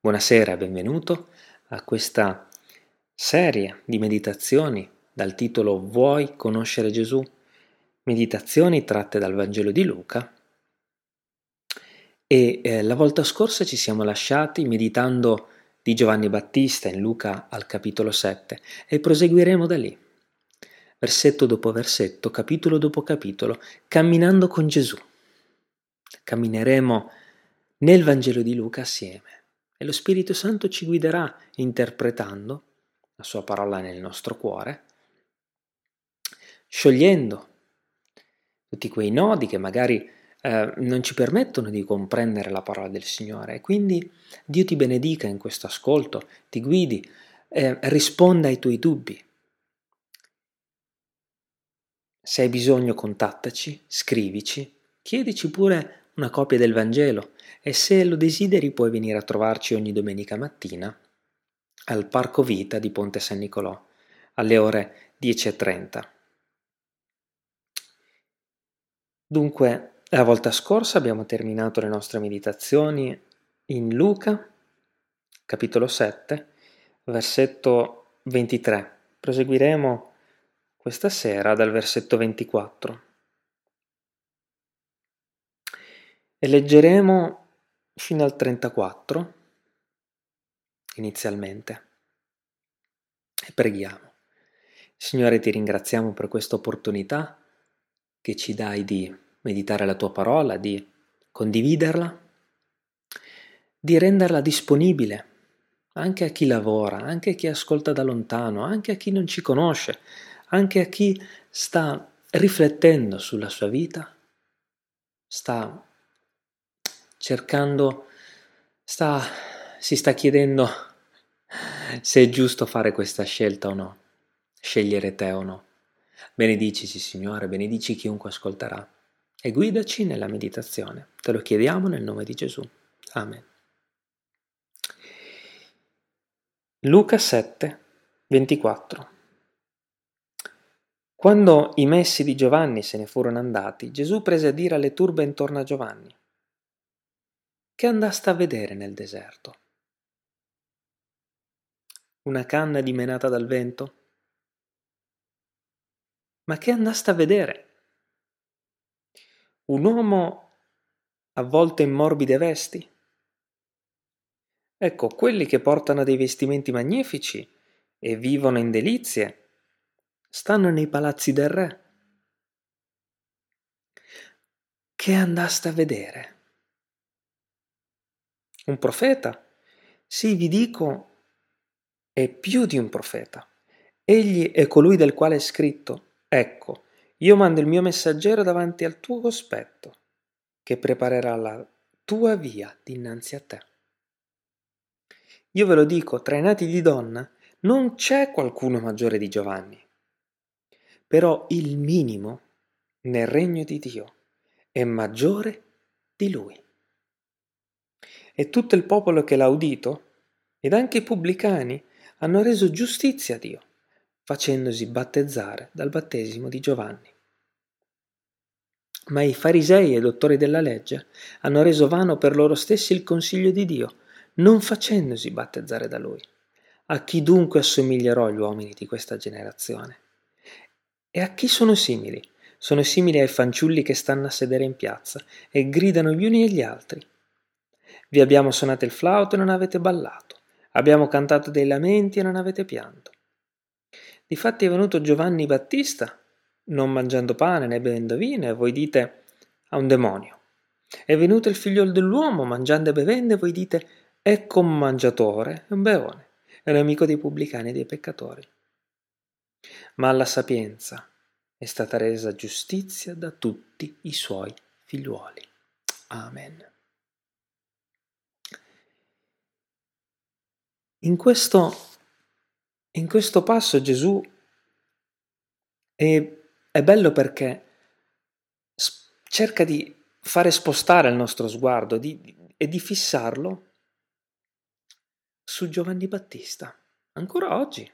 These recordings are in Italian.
Buonasera benvenuto a questa serie di meditazioni dal titolo Vuoi conoscere Gesù? Meditazioni tratte dal Vangelo di Luca. E eh, la volta scorsa ci siamo lasciati meditando di Giovanni Battista in Luca al capitolo 7 e proseguiremo da lì, versetto dopo versetto, capitolo dopo capitolo, camminando con Gesù. Cammineremo nel Vangelo di Luca assieme e lo Spirito Santo ci guiderà interpretando la sua parola nel nostro cuore, sciogliendo tutti quei nodi che magari eh, non ci permettono di comprendere la parola del Signore. Quindi Dio ti benedica in questo ascolto, ti guidi, eh, risponda ai tuoi dubbi. Se hai bisogno contattaci, scrivici, chiedici pure una copia del Vangelo e se lo desideri puoi venire a trovarci ogni domenica mattina al Parco Vita di Ponte San Nicolò alle ore 10.30. Dunque, la volta scorsa abbiamo terminato le nostre meditazioni in Luca, capitolo 7, versetto 23. Proseguiremo questa sera dal versetto 24. E leggeremo fino al 34 inizialmente. E preghiamo. Signore, ti ringraziamo per questa opportunità che ci dai di meditare la tua parola, di condividerla, di renderla disponibile anche a chi lavora, anche a chi ascolta da lontano, anche a chi non ci conosce, anche a chi sta riflettendo sulla sua vita, sta cercando, sta, si sta chiedendo se è giusto fare questa scelta o no, scegliere te o no. Benedicici Signore, benedici chiunque ascolterà e guidaci nella meditazione. Te lo chiediamo nel nome di Gesù. Amen. Luca 7, 24 Quando i messi di Giovanni se ne furono andati, Gesù prese a dire alle turbe intorno a Giovanni che andaste a vedere nel deserto? Una canna dimenata dal vento? Ma che andaste a vedere? Un uomo avvolto in morbide vesti? Ecco, quelli che portano dei vestimenti magnifici e vivono in delizie stanno nei palazzi del re. Che andaste a vedere? Un profeta? Sì, vi dico, è più di un profeta. Egli è colui del quale è scritto, ecco, io mando il mio messaggero davanti al tuo cospetto, che preparerà la tua via dinanzi a te. Io ve lo dico, tra i nati di donna non c'è qualcuno maggiore di Giovanni. Però il minimo nel regno di Dio è maggiore di lui e tutto il popolo che l'ha udito, ed anche i pubblicani, hanno reso giustizia a Dio, facendosi battezzare dal battesimo di Giovanni. Ma i farisei e dottori della legge hanno reso vano per loro stessi il consiglio di Dio, non facendosi battezzare da lui. A chi dunque assomiglierò gli uomini di questa generazione? E a chi sono simili? Sono simili ai fanciulli che stanno a sedere in piazza e gridano gli uni agli altri. Vi abbiamo suonato il flauto e non avete ballato. Abbiamo cantato dei lamenti e non avete pianto. Difatti è venuto Giovanni Battista, non mangiando pane né bevendo vino, e voi dite ha un demonio. È venuto il figliolo dell'uomo, mangiando e bevendo, e voi dite ecco un mangiatore un beone, è un amico dei pubblicani e dei peccatori. Ma alla sapienza è stata resa giustizia da tutti i suoi figliuoli. Amen. In questo, in questo passo Gesù è, è bello perché cerca di fare spostare il nostro sguardo di, e di fissarlo su Giovanni Battista, ancora oggi,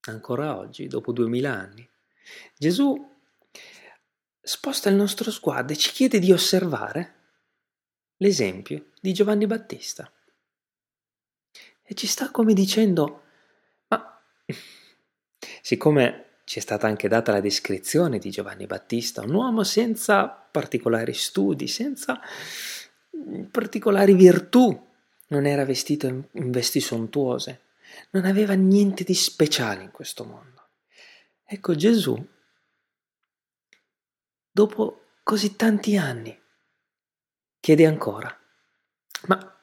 ancora oggi, dopo duemila anni. Gesù sposta il nostro sguardo e ci chiede di osservare l'esempio di Giovanni Battista. E ci sta come dicendo, ma siccome ci è stata anche data la descrizione di Giovanni Battista, un uomo senza particolari studi, senza particolari virtù, non era vestito in vesti sontuose, non aveva niente di speciale in questo mondo. Ecco Gesù, dopo così tanti anni, chiede ancora, ma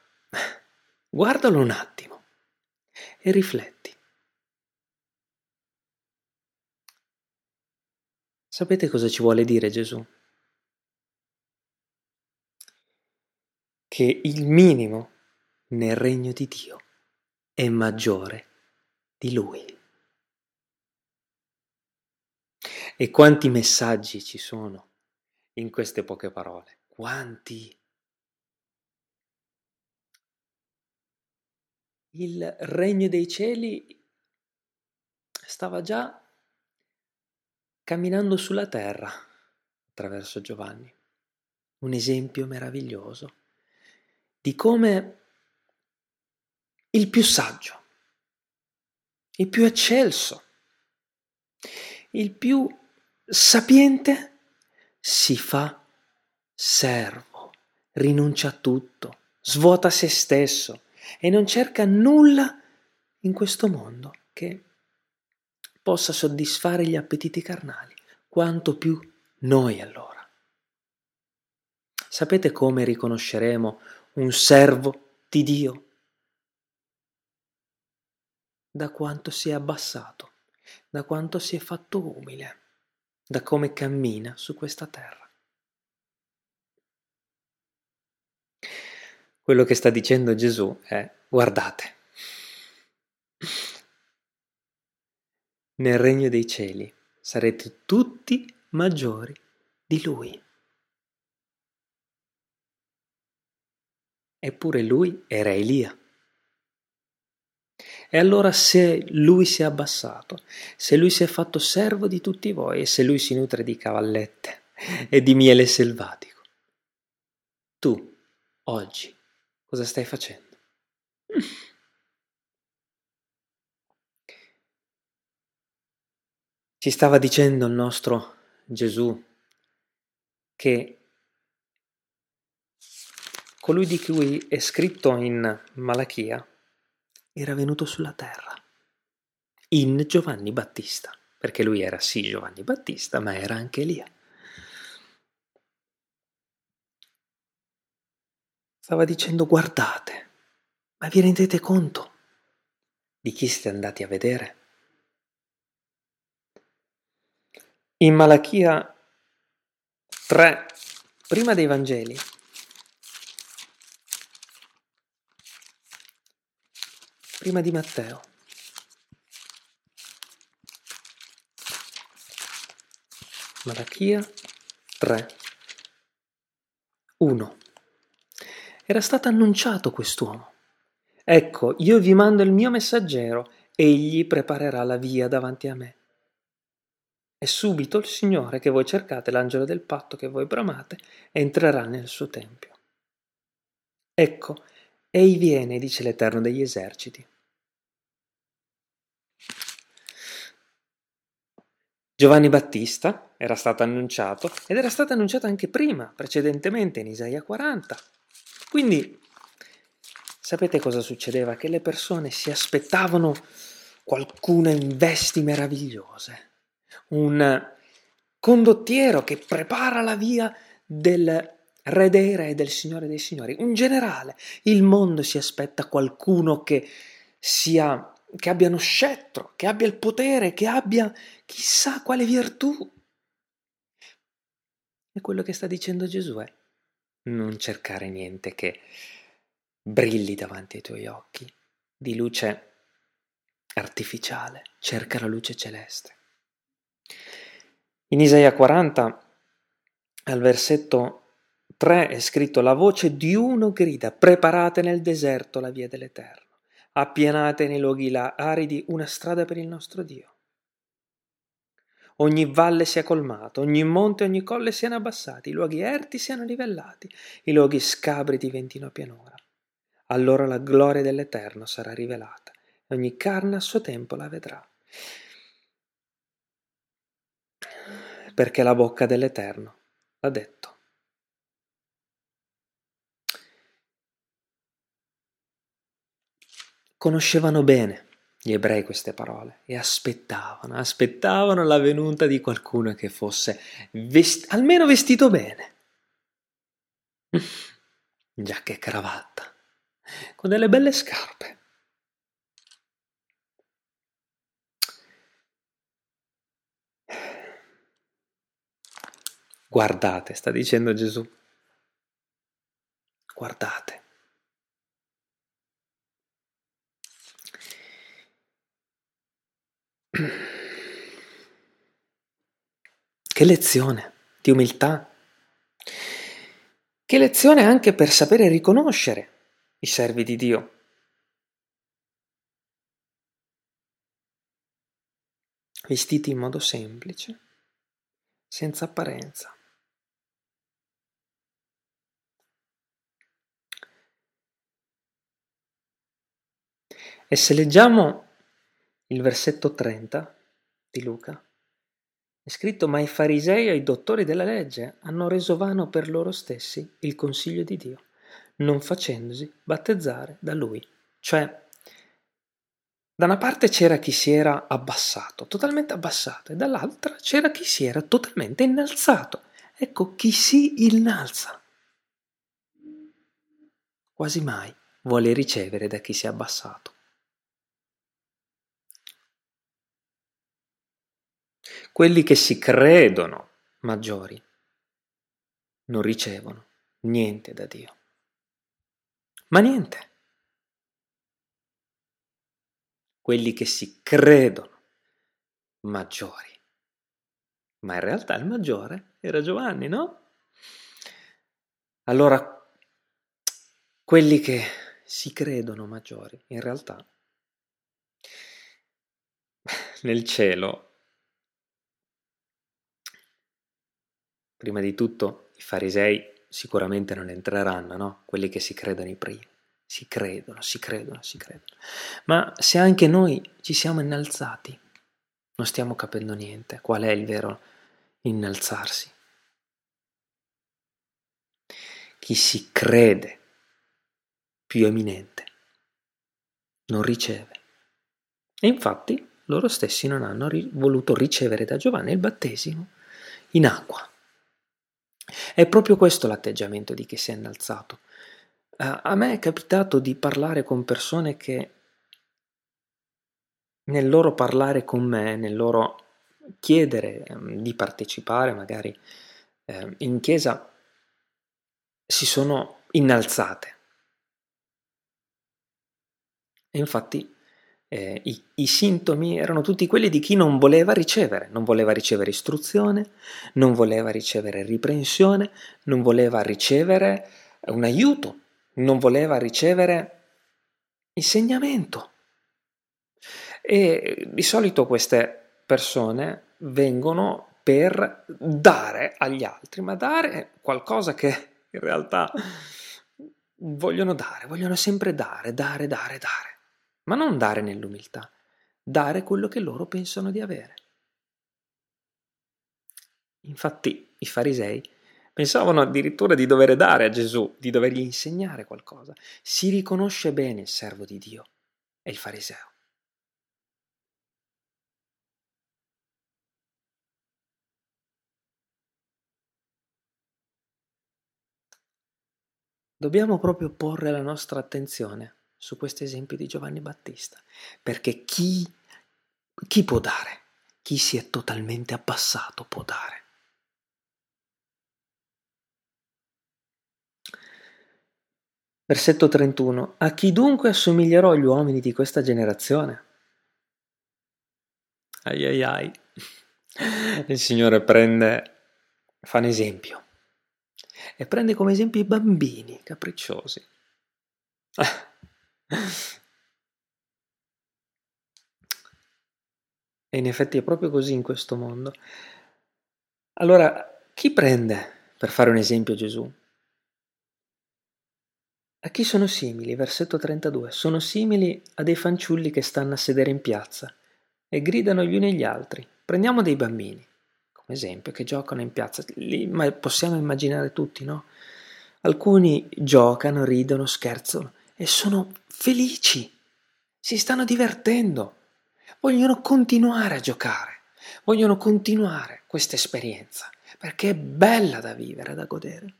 guardalo un attimo e rifletti. Sapete cosa ci vuole dire Gesù? Che il minimo nel regno di Dio è maggiore di Lui. E quanti messaggi ci sono in queste poche parole? Quanti? Il regno dei cieli stava già camminando sulla terra attraverso Giovanni. Un esempio meraviglioso di come il più saggio, il più eccelso, il più sapiente si fa servo, rinuncia a tutto, svuota se stesso e non cerca nulla in questo mondo che possa soddisfare gli appetiti carnali, quanto più noi allora. Sapete come riconosceremo un servo di Dio? da quanto si è abbassato, da quanto si è fatto umile, da come cammina su questa terra. Quello che sta dicendo Gesù è guardate, nel regno dei cieli sarete tutti maggiori di lui. Eppure lui era Elia. E allora se lui si è abbassato, se lui si è fatto servo di tutti voi e se lui si nutre di cavallette e di miele selvatico, tu oggi cosa stai facendo? Ci stava dicendo il nostro Gesù che colui di cui è scritto in Malachia era venuto sulla terra, in Giovanni Battista, perché lui era sì Giovanni Battista, ma era anche Elia. Stava dicendo guardate, ma vi rendete conto di chi siete andati a vedere? In Malachia 3, prima dei Vangeli, prima di Matteo. Malachia 3. 1. Era stato annunciato quest'uomo. Ecco, io vi mando il mio messaggero, egli preparerà la via davanti a me. E subito il Signore che voi cercate, l'angelo del patto che voi bramate, entrerà nel suo tempio. Ecco, ei viene, dice l'Eterno degli eserciti. Giovanni Battista era stato annunciato ed era stato annunciato anche prima, precedentemente in Isaia 40. Quindi sapete cosa succedeva? Che le persone si aspettavano qualcuno in vesti meravigliose, un condottiero che prepara la via del re dei re e del signore dei signori, un generale. Il mondo si aspetta qualcuno che sia che abbia uno scettro, che abbia il potere, che abbia chissà quale virtù. E quello che sta dicendo Gesù è non cercare niente che brilli davanti ai tuoi occhi, di luce artificiale, cerca la luce celeste. In Isaia 40, al versetto 3 è scritto la voce di uno grida, preparate nel deserto la via dell'Eterno appianate nei luoghi aridi una strada per il nostro Dio. Ogni valle sia colmata, ogni monte e ogni colle siano abbassati, i luoghi erti siano livellati, i luoghi scabri diventino pianura. allora la gloria dell'Eterno sarà rivelata e ogni carne a suo tempo la vedrà. Perché la bocca dell'Eterno l'ha detto. Conoscevano bene gli ebrei queste parole e aspettavano, aspettavano la venuta di qualcuno che fosse vest- almeno vestito bene. Giacca e cravatta, con delle belle scarpe. Guardate, sta dicendo Gesù. Guardate. Che lezione di umiltà. Che lezione anche per sapere riconoscere i servi di Dio. Vestiti in modo semplice, senza apparenza. E se leggiamo il versetto 30 di Luca. È scritto, ma i farisei e i dottori della legge hanno reso vano per loro stessi il consiglio di Dio, non facendosi battezzare da lui. Cioè, da una parte c'era chi si era abbassato, totalmente abbassato, e dall'altra c'era chi si era totalmente innalzato. Ecco, chi si innalza quasi mai vuole ricevere da chi si è abbassato. Quelli che si credono maggiori non ricevono niente da Dio. Ma niente. Quelli che si credono maggiori. Ma in realtà il maggiore era Giovanni, no? Allora, quelli che si credono maggiori, in realtà, nel cielo Prima di tutto i farisei sicuramente non entreranno, no? Quelli che si credono i primi. Si credono, si credono, si credono. Ma se anche noi ci siamo innalzati, non stiamo capendo niente. Qual è il vero innalzarsi? Chi si crede più eminente non riceve. E infatti loro stessi non hanno voluto ricevere da Giovanni il battesimo in acqua. È proprio questo l'atteggiamento di chi si è innalzato. Uh, a me è capitato di parlare con persone che nel loro parlare con me, nel loro chiedere um, di partecipare magari uh, in chiesa, si sono innalzate. E infatti eh, i, i, sintomi erano tutti quelli di chi non voleva ricevere, non voleva ricevere istruzione, non voleva ricevere riprensione, non voleva ricevere un aiuto, non voleva ricevere insegnamento. E di solito queste persone vengono per dare agli altri, ma dare qualcosa che in realtà vogliono dare, vogliono sempre dare, dare, dare, dare ma non dare nell'umiltà, dare quello che loro pensano di avere. Infatti i farisei pensavano addirittura di dover dare a Gesù, di dovergli insegnare qualcosa. Si riconosce bene il servo di Dio e il fariseo. Dobbiamo proprio porre la nostra attenzione su questo esempio di Giovanni Battista, perché chi, chi può dare? Chi si è totalmente abbassato può dare. Versetto 31. A chi dunque assomiglierò gli uomini di questa generazione? Ai ai ai. Il Signore prende, fa un esempio e prende come esempio i bambini capricciosi. E in effetti è proprio così in questo mondo. Allora, chi prende per fare un esempio Gesù? A chi sono simili? Versetto 32. Sono simili a dei fanciulli che stanno a sedere in piazza e gridano gli uni agli altri. Prendiamo dei bambini, come esempio, che giocano in piazza. Li possiamo immaginare tutti, no? Alcuni giocano, ridono, scherzano e sono felici, si stanno divertendo, vogliono continuare a giocare, vogliono continuare questa esperienza perché è bella da vivere, da godere.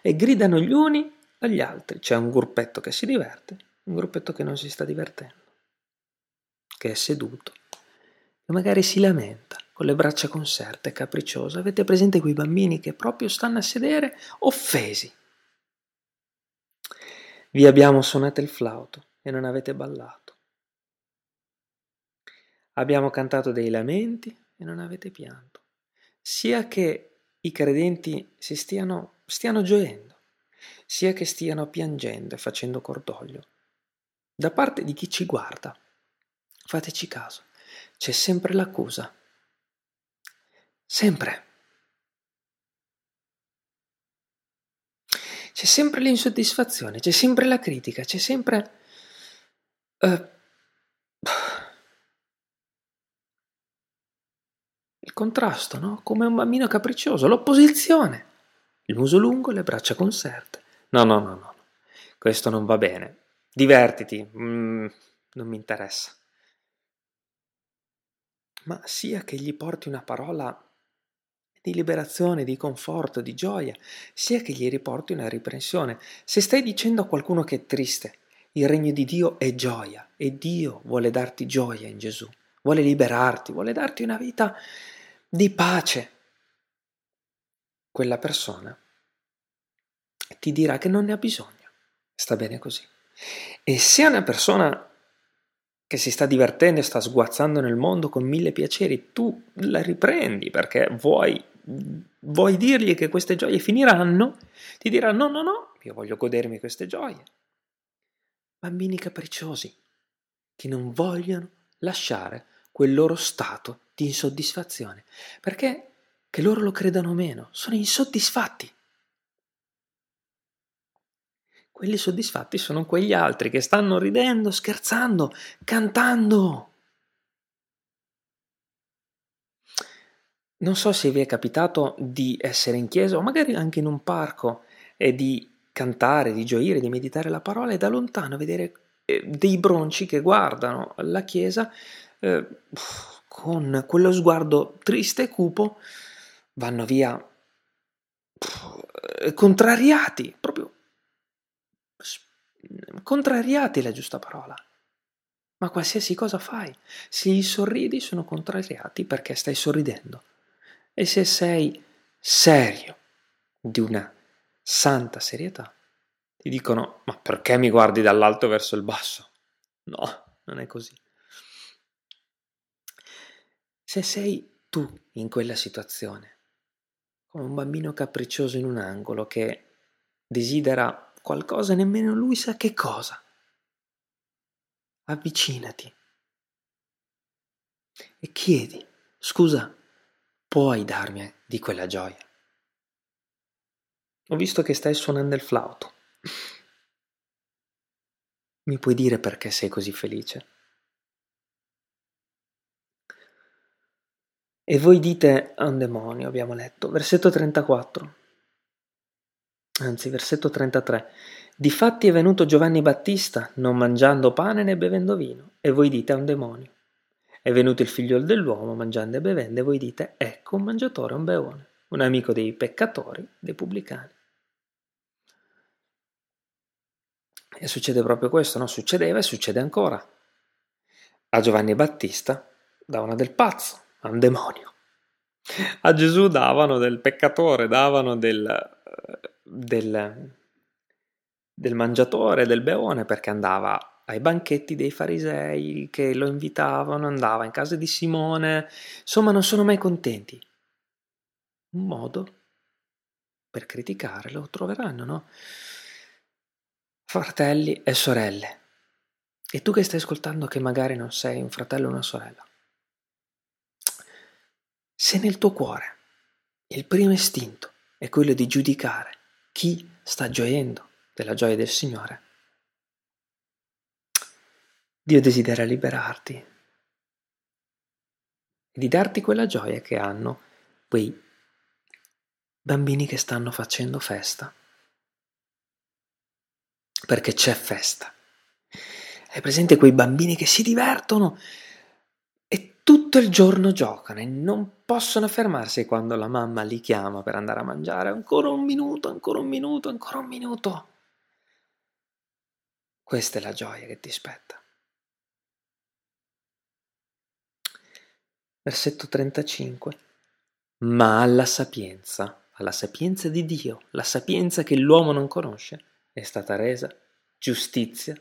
E gridano gli uni agli altri. C'è un gruppetto che si diverte, un gruppetto che non si sta divertendo, che è seduto e magari si lamenta con le braccia conserte, capriccioso. Avete presente quei bambini che proprio stanno a sedere offesi? Vi abbiamo suonato il flauto e non avete ballato. Abbiamo cantato dei lamenti e non avete pianto. Sia che i credenti si stiano, stiano gioendo, sia che stiano piangendo e facendo cordoglio. Da parte di chi ci guarda, fateci caso, c'è sempre l'accusa. Sempre. C'è sempre l'insoddisfazione, c'è sempre la critica, c'è sempre... Uh, il contrasto, no? Come un bambino capriccioso, l'opposizione. Il muso lungo, le braccia conserte. No, no, no, no. Questo non va bene. Divertiti. Mm, non mi interessa. Ma sia che gli porti una parola di liberazione, di conforto, di gioia, sia che gli riporti una riprensione. Se stai dicendo a qualcuno che è triste, il regno di Dio è gioia e Dio vuole darti gioia in Gesù, vuole liberarti, vuole darti una vita di pace. Quella persona ti dirà che non ne ha bisogno, sta bene così. E se è una persona che si sta divertendo e sta sguazzando nel mondo con mille piaceri, tu la riprendi perché vuoi, vuoi dirgli che queste gioie finiranno, ti dirà no, no, no, io voglio godermi queste gioie. Bambini capricciosi che non vogliono lasciare quel loro stato di insoddisfazione, perché che loro lo credano meno, sono insoddisfatti. Quelli soddisfatti sono quegli altri che stanno ridendo, scherzando, cantando. Non so se vi è capitato di essere in chiesa o magari anche in un parco e di cantare, di gioire, di meditare la parola e da lontano vedere eh, dei bronci che guardano la chiesa eh, con quello sguardo triste e cupo, vanno via eh, contrariati, proprio contrariati è la giusta parola. Ma qualsiasi cosa fai, se gli sorridi sono contrariati perché stai sorridendo. E se sei serio, di una santa serietà, ti dicono, ma perché mi guardi dall'alto verso il basso? No, non è così. Se sei tu in quella situazione, come un bambino capriccioso in un angolo che desidera qualcosa e nemmeno lui sa che cosa, avvicinati e chiedi, scusa, puoi darmi di quella gioia? Ho visto che stai suonando il flauto. Mi puoi dire perché sei così felice? E voi dite a un demonio, abbiamo letto, versetto 34, anzi versetto 33, difatti è venuto Giovanni Battista non mangiando pane né bevendo vino, e voi dite a un demonio. È venuto il figlio dell'uomo mangiando e bevendo, e voi dite, ecco un mangiatore, un beone, un amico dei peccatori, dei pubblicani. E succede proprio questo, no? Succedeva e succede ancora. A Giovanni Battista davano del pazzo, a un demonio. A Gesù davano del peccatore, davano del, del, del mangiatore, del beone, perché andava ai banchetti dei farisei che lo invitavano, andava in casa di Simone, insomma non sono mai contenti. Un modo per criticare lo troveranno, no? Fratelli e sorelle. E tu che stai ascoltando che magari non sei un fratello o una sorella, se nel tuo cuore il primo istinto è quello di giudicare chi sta gioendo della gioia del Signore. Dio desidera liberarti e di darti quella gioia che hanno quei bambini che stanno facendo festa. Perché c'è festa. Hai presente quei bambini che si divertono e tutto il giorno giocano e non possono fermarsi quando la mamma li chiama per andare a mangiare. Ancora un minuto, ancora un minuto, ancora un minuto. Questa è la gioia che ti spetta. Versetto 35. Ma alla sapienza, alla sapienza di Dio, la sapienza che l'uomo non conosce, è stata resa giustizia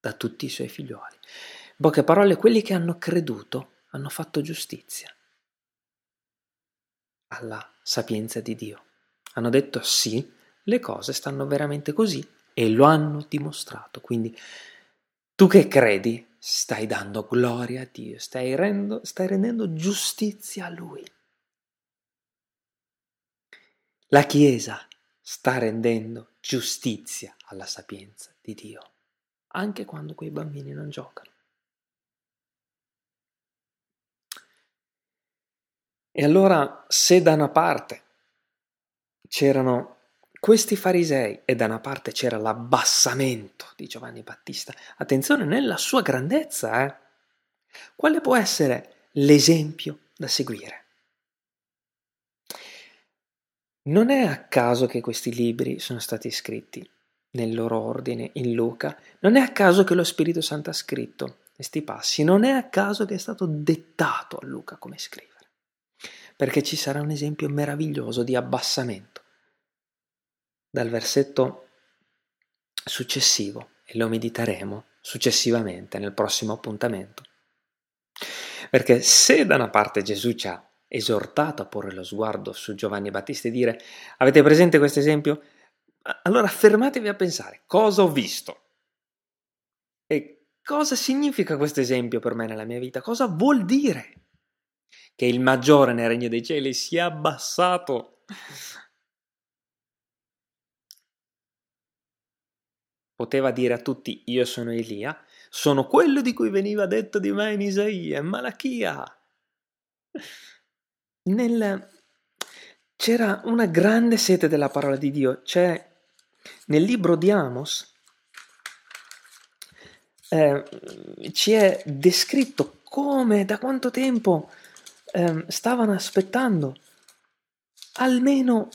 da tutti i suoi figlioli. In poche parole, quelli che hanno creduto hanno fatto giustizia alla sapienza di Dio. Hanno detto sì, le cose stanno veramente così e lo hanno dimostrato. Quindi tu che credi stai dando gloria a Dio, stai, rendo, stai rendendo giustizia a Lui. La Chiesa sta rendendo giustizia alla sapienza di Dio, anche quando quei bambini non giocano. E allora, se da una parte c'erano questi farisei e da una parte c'era l'abbassamento di Giovanni Battista. Attenzione nella sua grandezza, eh? Quale può essere l'esempio da seguire? Non è a caso che questi libri sono stati scritti nel loro ordine in Luca, non è a caso che lo Spirito Santo ha scritto questi passi, non è a caso che è stato dettato a Luca come scrivere, perché ci sarà un esempio meraviglioso di abbassamento dal versetto successivo e lo mediteremo successivamente nel prossimo appuntamento. Perché se da una parte Gesù ci ha esortato a porre lo sguardo su Giovanni Battista e dire avete presente questo esempio? Allora fermatevi a pensare cosa ho visto e cosa significa questo esempio per me nella mia vita, cosa vuol dire che il maggiore nel regno dei cieli sia abbassato Poteva dire a tutti io sono Elia, sono quello di cui veniva detto di me in Isaia, Malachia. Nel... C'era una grande sete della parola di Dio. C'è nel libro di Amos eh, ci è descritto come, da quanto tempo eh, stavano aspettando almeno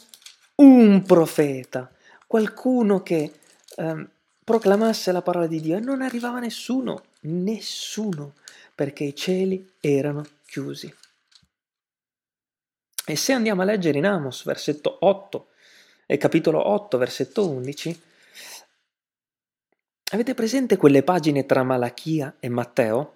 un profeta, qualcuno che eh, proclamasse la parola di Dio e non arrivava nessuno, nessuno, perché i cieli erano chiusi. E se andiamo a leggere in Amos, versetto 8, e capitolo 8, versetto 11, avete presente quelle pagine tra Malachia e Matteo?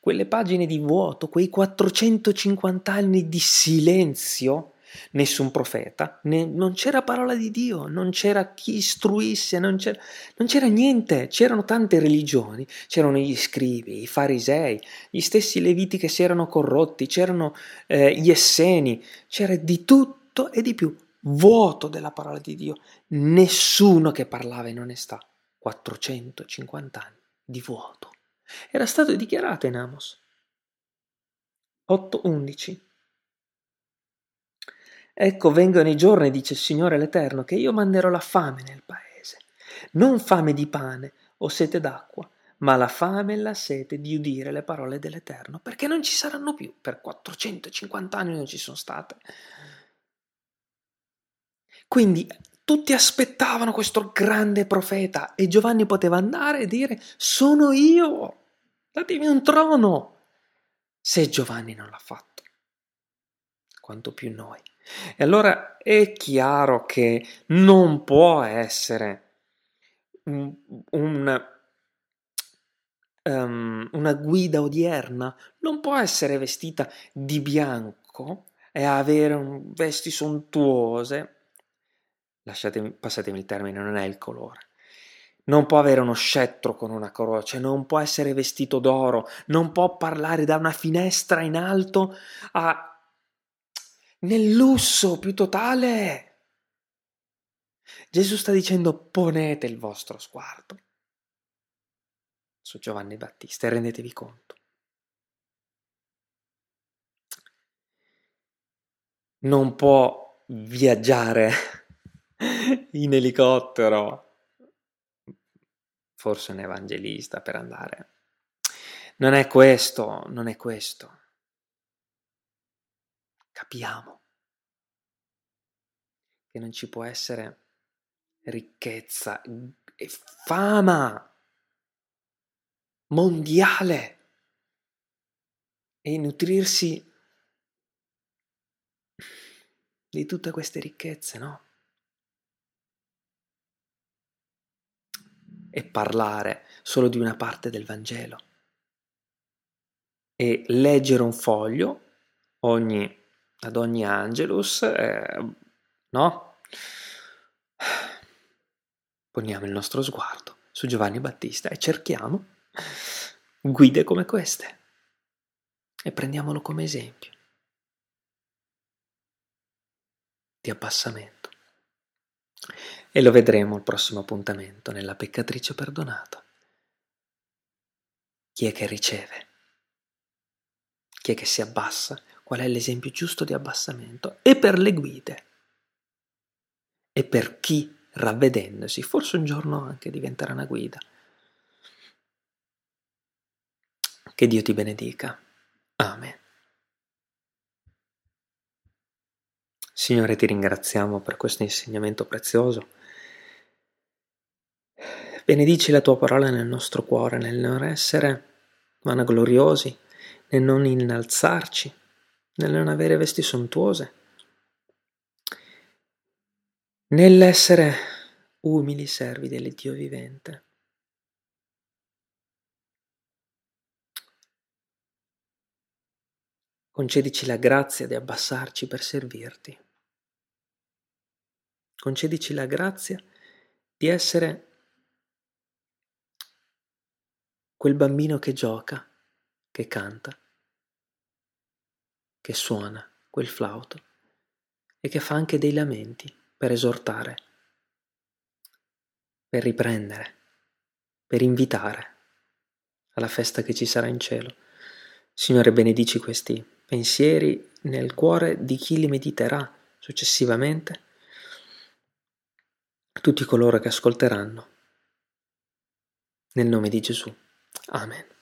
Quelle pagine di vuoto, quei 450 anni di silenzio nessun profeta, né, non c'era parola di Dio, non c'era chi istruisse, non c'era, non c'era niente, c'erano tante religioni, c'erano gli scrivi, i farisei, gli stessi leviti che si erano corrotti, c'erano eh, gli esseni, c'era di tutto e di più, vuoto della parola di Dio, nessuno che parlava in onestà, 450 anni di vuoto. Era stato dichiarato in Amos. 8.11 Ecco vengono i giorni, dice il Signore l'Eterno, che io manderò la fame nel paese, non fame di pane o sete d'acqua, ma la fame e la sete di udire le parole dell'Eterno, perché non ci saranno più, per 450 anni non ci sono state. Quindi tutti aspettavano questo grande profeta e Giovanni poteva andare e dire sono io, datemi un trono. Se Giovanni non l'ha fatto, quanto più noi. E allora è chiaro che non può essere un, un, um, una guida odierna, non può essere vestita di bianco e avere un, vesti sontuose. Lasciatemi, passatemi il termine, non è il colore. Non può avere uno scettro con una croce, non può essere vestito d'oro, non può parlare da una finestra in alto a nel lusso più totale. Gesù sta dicendo ponete il vostro sguardo su Giovanni Battista e rendetevi conto. Non può viaggiare in elicottero, forse un evangelista per andare. Non è questo, non è questo. Capiamo che non ci può essere ricchezza e fama mondiale e nutrirsi di tutte queste ricchezze, no? E parlare solo di una parte del Vangelo e leggere un foglio ogni, ad ogni Angelus, eh, no? Poniamo il nostro sguardo su Giovanni Battista e cerchiamo guide come queste e prendiamolo come esempio di abbassamento. E lo vedremo al prossimo appuntamento nella peccatrice perdonata. Chi è che riceve? Chi è che si abbassa? Qual è l'esempio giusto di abbassamento? E per le guide. E per chi, ravvedendosi, forse un giorno anche diventerà una guida Che Dio ti benedica. Amen. Signore, ti ringraziamo per questo insegnamento prezioso. Benedici la tua parola nel nostro cuore, nel non essere vanagloriosi, nel non innalzarci, nel non avere vesti sontuose, nell'essere umili servi dell'Iddio vivente. Concedici la grazia di abbassarci per servirti. Concedici la grazia di essere quel bambino che gioca, che canta, che suona quel flauto e che fa anche dei lamenti per esortare, per riprendere, per invitare alla festa che ci sarà in cielo. Signore, benedici questi pensieri nel cuore di chi li mediterà successivamente, tutti coloro che ascolteranno. Nel nome di Gesù. Amen.